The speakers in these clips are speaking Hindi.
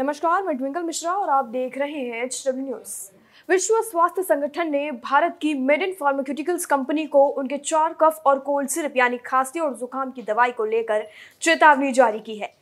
नमस्कार, मैं ट्विंकल मिश्रा और आप देख रहे हैं एच डब्ल्यू न्यूज़ विश्व स्वास्थ्य संगठन ने भारत की मेड इन फार्मास्यूटिकल्स कंपनी को उनके चार कफ और कोल्ड सिरप, यानी खांसी और जुकाम की दवाई को लेकर चेतावनी जारी की है।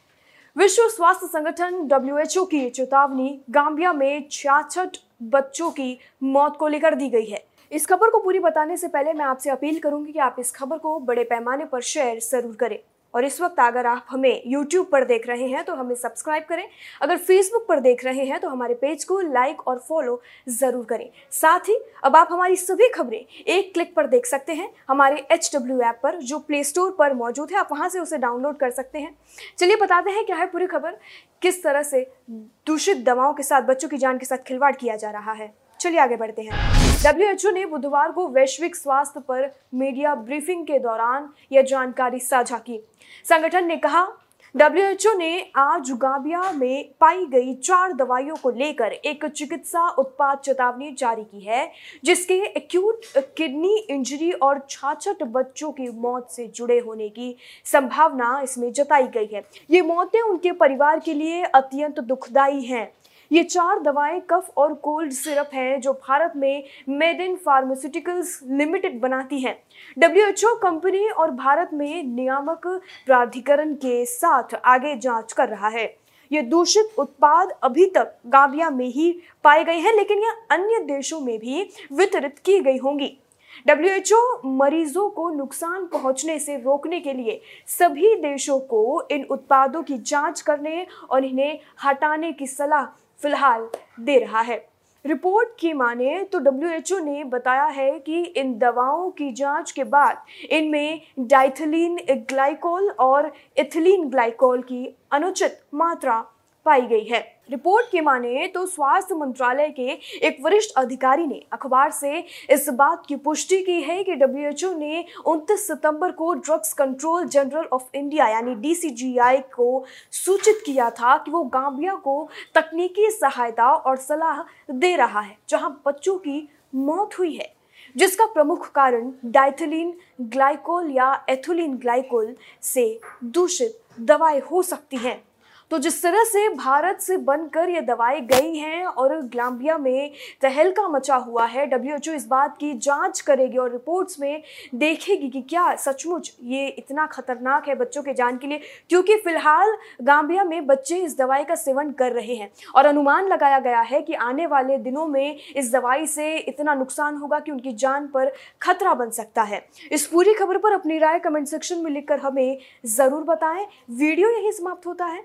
विश्व स्वास्थ्य संगठन डब्ल्यू की चेतावनी गांबिया में छियासठ बच्चों की मौत को लेकर दी गई है। इस खबर को पूरी बताने से पहले मैं आपसे अपील करूँगी कि आप इस खबर को बड़े पैमाने पर शेयर ज़रूर करें। और इस वक्त अगर आप हमें YouTube पर देख रहे हैं तो हमें सब्सक्राइब करें। अगर Facebook पर देख रहे हैं तो हमारे पेज को लाइक और फॉलो ज़रूर करें। साथ ही, अब आप हमारी सभी खबरें एक क्लिक पर देख सकते हैं, हमारे एच डब्ल्यू ऐप पर, जो प्ले स्टोर पर मौजूद है। आप वहाँ से उसे डाउनलोड कर सकते हैं। चलिए बताते हैं, क्या है पूरी खबर? किस तरह से दूषित दवाओं के साथ, बच्चों की जान के साथ खिलवाड़ किया जा रहा है। चलिए आगे बढ़ते हैं। डब्ल्यूएचओ ने बुधवार को वैश्विक स्वास्थ्य पर मीडिया ब्रीफिंग के दौरान यह जानकारी साझा की। संगठन ने कहा डब्ल्यूएचओ ने आज गाबिया में पाई गई चार दवाइयों को लेकर एक चिकित्सा उत्पाद चेतावनी जारी की है, जिसके एक्यूट किडनी इंजरी और छाछठ बच्चों की मौत से जुड़े होने की संभावना इसमें जताई गई है। ये मौतें उनके परिवार के लिए अत्यंत दुखदाई हैं। ये चार दवाएँ कफ और कोल्ड सिरप हैं जो भारत में मेड इन फार्मास्यूटिकल्स लिमिटेड बनाती हैं। डब्ल्यूएचओ कंपनी और भारत में नियामक प्राधिकरण के साथ आगे जाँच कर रहा है। ये दूषित उत्पाद अभी तक गाबिया में ही पाए गए हैं, लेकिन यह अन्य देशों में भी वितरित की गई होंगी। डब्ल्यूएचओ मरीजों को नुकसान पहुँचने से रोकने के लिए सभी देशों को इन उत्पादों की जाँच करने और इन्हें हटाने की सलाह फ़िलहाल दे रहा है। रिपोर्ट की माने तो डब्ल्यूएचओ ने बताया है कि इन दवाओं की जाँच के बाद इनमें डाइथिलीन ग्लाइकोल और इथिलीन ग्लाइकोल की अनुचित मात्रा पाई गई है। रिपोर्ट की माने तो स्वास्थ्य मंत्रालय के एक वरिष्ठ अधिकारी ने अखबार से इस बात की पुष्टि की है कि डब्ल्यूएचओ ने 29 सितंबर को drugs control general of India यानी डीसीजीआई को सूचित किया था कि वो गांबिया को तकनीकी सहायता और सलाह दे रहा है, जहाँ बच्चों की मौत हुई है, जिसका प्रमुख कारण डाइथिलीन ग्लाइकोल या एथुलिन ग्लाइकोल से दूषित दवाएँ हो सकती हैं। तो जिस तरह से भारत से बनकर ये दवाई गई हैं और ग्लाम्बिया में तहलका मचा हुआ है डब्ल्यू इस बात की जाँच करेगी और रिपोर्ट्स में देखेगी कि क्या सचमुच ये इतना खतरनाक है बच्चों के जान के लिए, क्योंकि फ़िलहाल गाम्बिया में बच्चे इस दवाई का सेवन कर रहे हैं और अनुमान लगाया गया है कि आने वाले दिनों में इस दवाई से इतना नुकसान होगा कि उनकी जान पर खतरा बन सकता है। इस पूरी खबर पर अपनी राय कमेंट सेक्शन में लिखकर हमें ज़रूर बताएँ। वीडियो यही समाप्त होता है।